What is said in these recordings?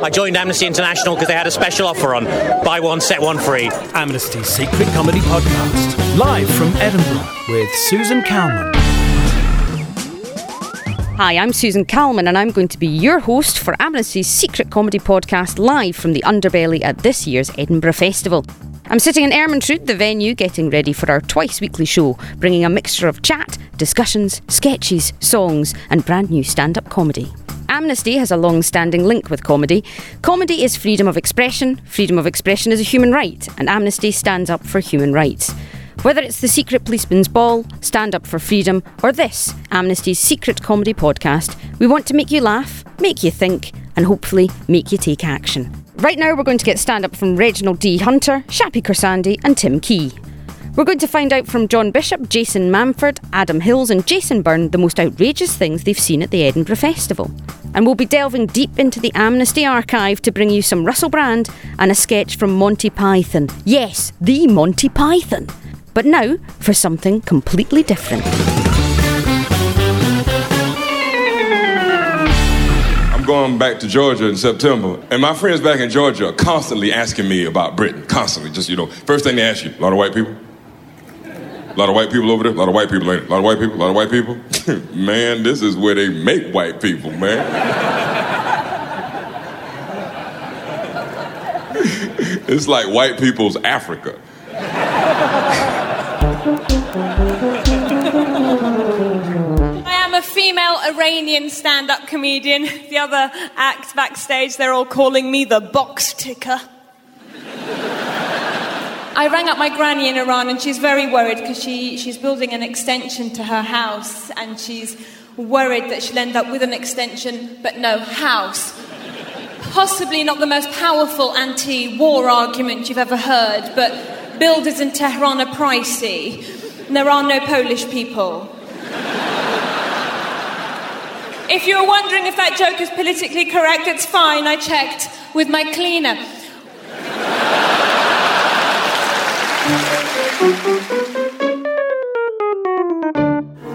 I joined Amnesty International because they had a special offer on buy one, set one free. Amnesty's Secret Comedy Podcast, live from Edinburgh with Susan Calman. Hi, I'm Susan Calman, and I'm going to be your host for Amnesty's Secret Comedy Podcast live from the underbelly at this year's Edinburgh Festival. I'm sitting in Ermintrude, the venue, getting ready for our twice weekly show, bringing a mixture of chat, discussions, sketches, songs, and brand new stand up comedy. Amnesty has a long standing link with comedy. Comedy is freedom of expression, freedom of expression is a human right, and Amnesty stands up for human rights. Whether it's the Secret Policeman's Ball, Stand Up for Freedom, or this, Amnesty's secret comedy podcast, we want to make you laugh, make you think, and hopefully make you take action. Right now, we're going to get stand up from Reginald D. Hunter, Shappi Khorsandi, and Tim Key. We're going to find out from John Bishop, Jason Manford, Adam Hills, and Jason Byrne the most outrageous things they've seen at the Edinburgh Festival. And we'll be delving deep into the Amnesty archive to bring you some Russell Brand and a sketch from Monty Python. Yes, the Monty Python. But now for something completely different. I'm going back to Georgia in September, and my friends back in Georgia are constantly asking me about Britain. Constantly, just you know, first thing they ask you, a lot of white people. A lot of white people over there. A lot of white people. A lot of white people. A lot of white people. man, this is where they make white people, man. it's like white people's Africa. I am a female Iranian stand up comedian. The other act backstage, they're all calling me the box ticker. I rang up my granny in Iran and she's very worried because she, she's building an extension to her house and she's worried that she'll end up with an extension but no house. Possibly not the most powerful anti war argument you've ever heard, but builders in Tehran are pricey. And there are no Polish people. If you're wondering if that joke is politically correct, it's fine. I checked with my cleaner.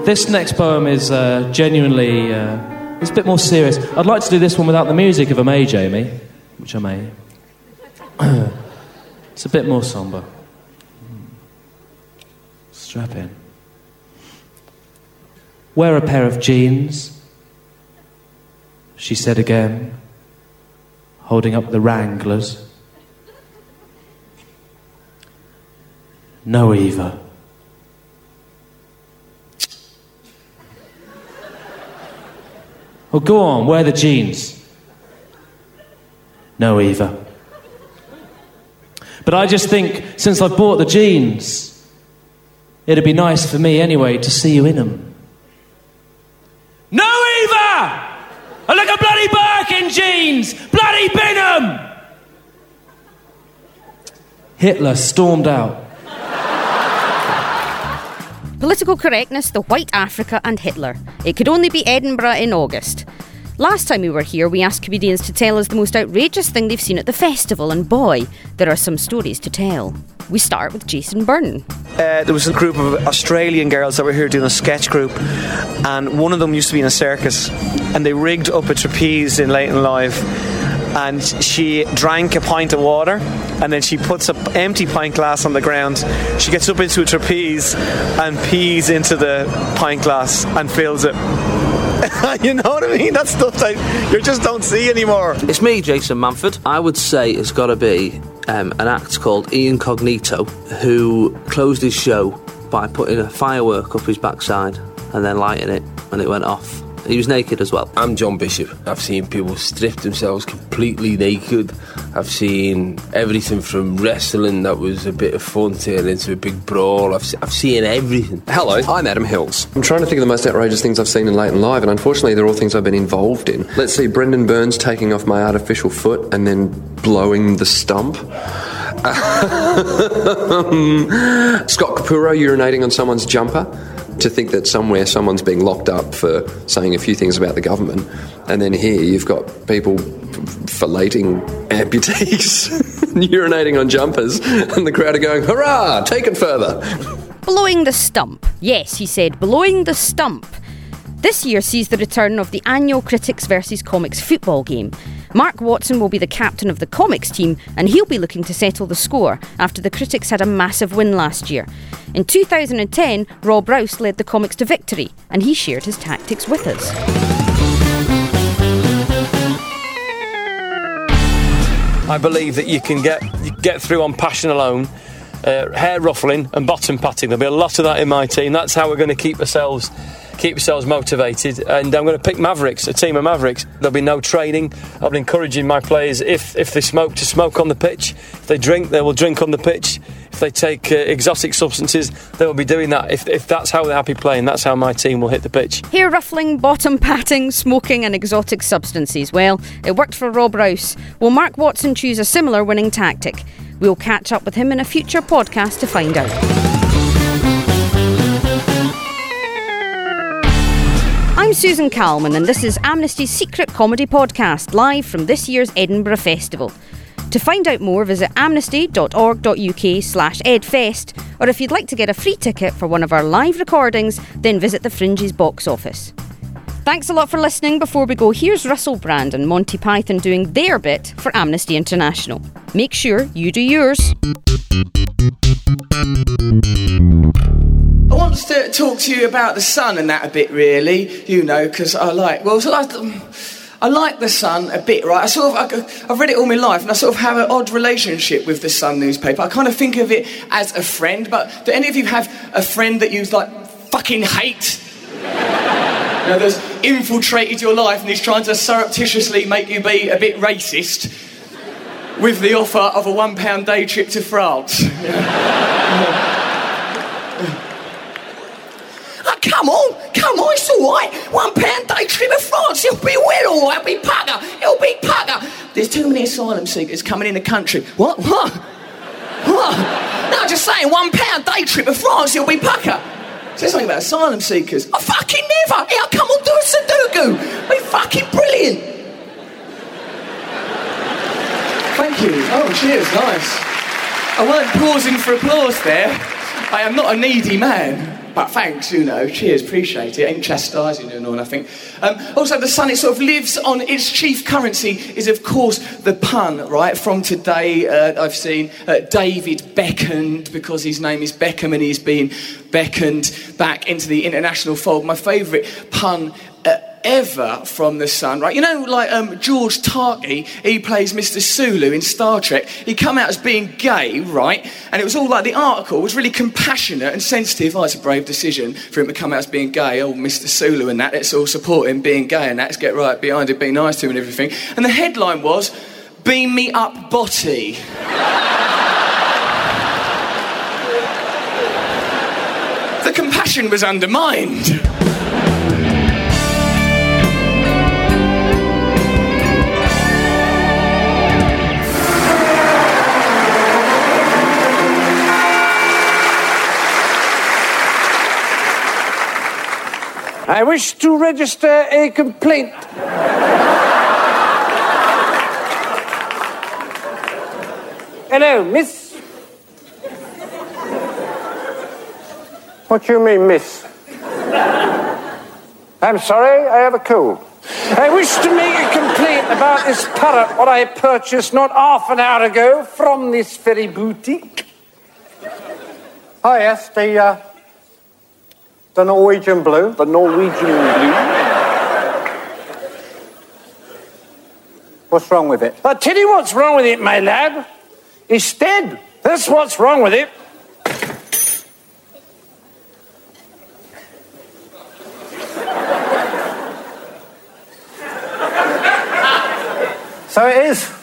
This next poem is uh, genuinely uh, it's a bit more serious. I'd like to do this one without the music if I may, Jamie, which I may. it's a bit more somber. Strap in. Wear a pair of jeans, she said again, holding up the Wranglers. No, Eva. Oh, go on, wear the jeans. No, Eva. But I just think, since I've bought the jeans, it'd be nice for me anyway to see you in them. No, Eva! I look a bloody Birkin jeans! Bloody bin 'em! Hitler stormed out. Political correctness, the White Africa, and Hitler. It could only be Edinburgh in August. Last time we were here, we asked comedians to tell us the most outrageous thing they've seen at the festival, and boy, there are some stories to tell. We start with Jason Byrne. Uh, there was a group of Australian girls that were here doing a sketch group, and one of them used to be in a circus, and they rigged up a trapeze in Late 'n' Live. And she drank a pint of water, and then she puts an empty pint glass on the ground. She gets up into a trapeze and pees into the pint glass and fills it. you know what I mean? That's stuff that you just don't see anymore. It's me, Jason Manford. I would say it's got to be um, an act called Ian Cognito, who closed his show by putting a firework up his backside and then lighting it when it went off. He was naked as well. I'm John Bishop. I've seen people strip themselves completely naked. I've seen everything from wrestling that was a bit of fun turn into a big brawl. I've, se- I've seen everything. Hello, I'm Adam Hills. I'm trying to think of the most outrageous things I've seen in Late Leighton Live, and unfortunately, they're all things I've been involved in. Let's see, Brendon Burns taking off my artificial foot and then blowing the stump. Um, Scott Capurro urinating on someone's jumper to think that somewhere someone's being locked up for saying a few things about the government, and then here you've got people filleting amputees, urinating on jumpers, and the crowd are going, hurrah, take it further. Blowing the stump. Yes, he said, blowing the stump. This year sees the return of the annual Critics versus Comics football game. Mark Watson will be the captain of the comics team and he'll be looking to settle the score after the critics had a massive win last year. In 2010, Rob Rouse led the comics to victory and he shared his tactics with us. I believe that you can get get through on passion alone, uh, hair ruffling and bottom patting. There'll be a lot of that in my team. That's how we're going to keep ourselves keep yourselves motivated. And I'm going to pick Mavericks, a team of Mavericks. There'll be no training. I'll be encouraging my players, if, if they smoke, to smoke on the pitch. If they drink, they will drink on the pitch. If they take uh, exotic substances, they will be doing that. If, if that's how they're happy playing, that's how my team will hit the pitch. Hair ruffling, bottom patting, smoking, and exotic substances. Well, it worked for Rob Rouse. Will Mark Watson choose a similar winning tactic? We'll catch up with him in a future podcast to find out. I'm Susan Calman, and this is Amnesty's secret comedy podcast, live from this year's Edinburgh Festival. To find out more, visit amnesty.org.uk slash edfest, or if you'd like to get a free ticket for one of our live recordings, then visit the Fringes box office. Thanks a lot for listening. Before we go, here's Russell Brand and Monty Python doing their bit for Amnesty International. Make sure you do yours. I want to talk to you about the sun and that a bit, really. You know, because I like. Well, so I, I like the Sun a bit, right? I sort of, I, I've read it all my life, and I sort of have an odd relationship with the Sun newspaper. I kind of think of it as a friend, but do any of you have a friend that you like fucking hate? you know, that's infiltrated your life and he's trying to surreptitiously make you be a bit racist with the offer of a one pound day trip to France. Ah, come on, come on, it's all right. One pound day trip to France, it'll be well all right, it'll be pugger, it'll be pugger. There's too many asylum seekers coming in the country. What? What? What? No, just saying, one pound day trip to France, it'll be pucker. Say something about asylum seekers. I fucking never. Here, come on, do a Sudoku. Be fucking brilliant. Thank you. Oh, cheers, nice. I weren't pausing for applause there. I am not a needy man. But thanks, you know, cheers, appreciate it. Ain't chastising you and nothing. Um, also, the sun, it sort of lives on its chief currency is, of course, the pun, right? From today, uh, I've seen uh, David beckoned because his name is Beckham and he's been beckoned back into the international fold. My favourite pun ever from the sun, right? You know, like um, George Takei, he plays Mr. Sulu in Star Trek. He come out as being gay, right? And it was all like the article was really compassionate and sensitive. Oh, it's a brave decision for him to come out as being gay. Oh, Mr. Sulu and that. Let's all support him being gay and let's get right behind it, be nice to him and everything. And the headline was, "Beam me up, botty." the compassion was undermined. I wish to register a complaint. Hello, miss. What do you mean, miss? I'm sorry, I have a cold. I wish to make a complaint about this parrot what I purchased not half an hour ago from this very boutique. Oh, yes, the, uh, the Norwegian blue. The Norwegian blue. What's wrong with it? I'll tell you what's wrong with it, my lad. It's dead. That's what's wrong with it. so it is.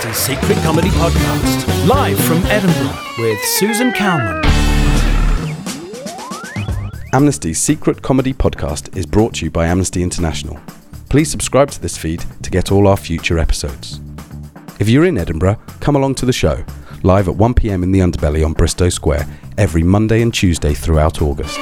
Amnesty's Secret Comedy Podcast, live from Edinburgh with Susan Calman. Amnesty's Secret Comedy Podcast is brought to you by Amnesty International. Please subscribe to this feed to get all our future episodes. If you're in Edinburgh, come along to the show, live at 1pm in the Underbelly on Bristo Square, every Monday and Tuesday throughout August.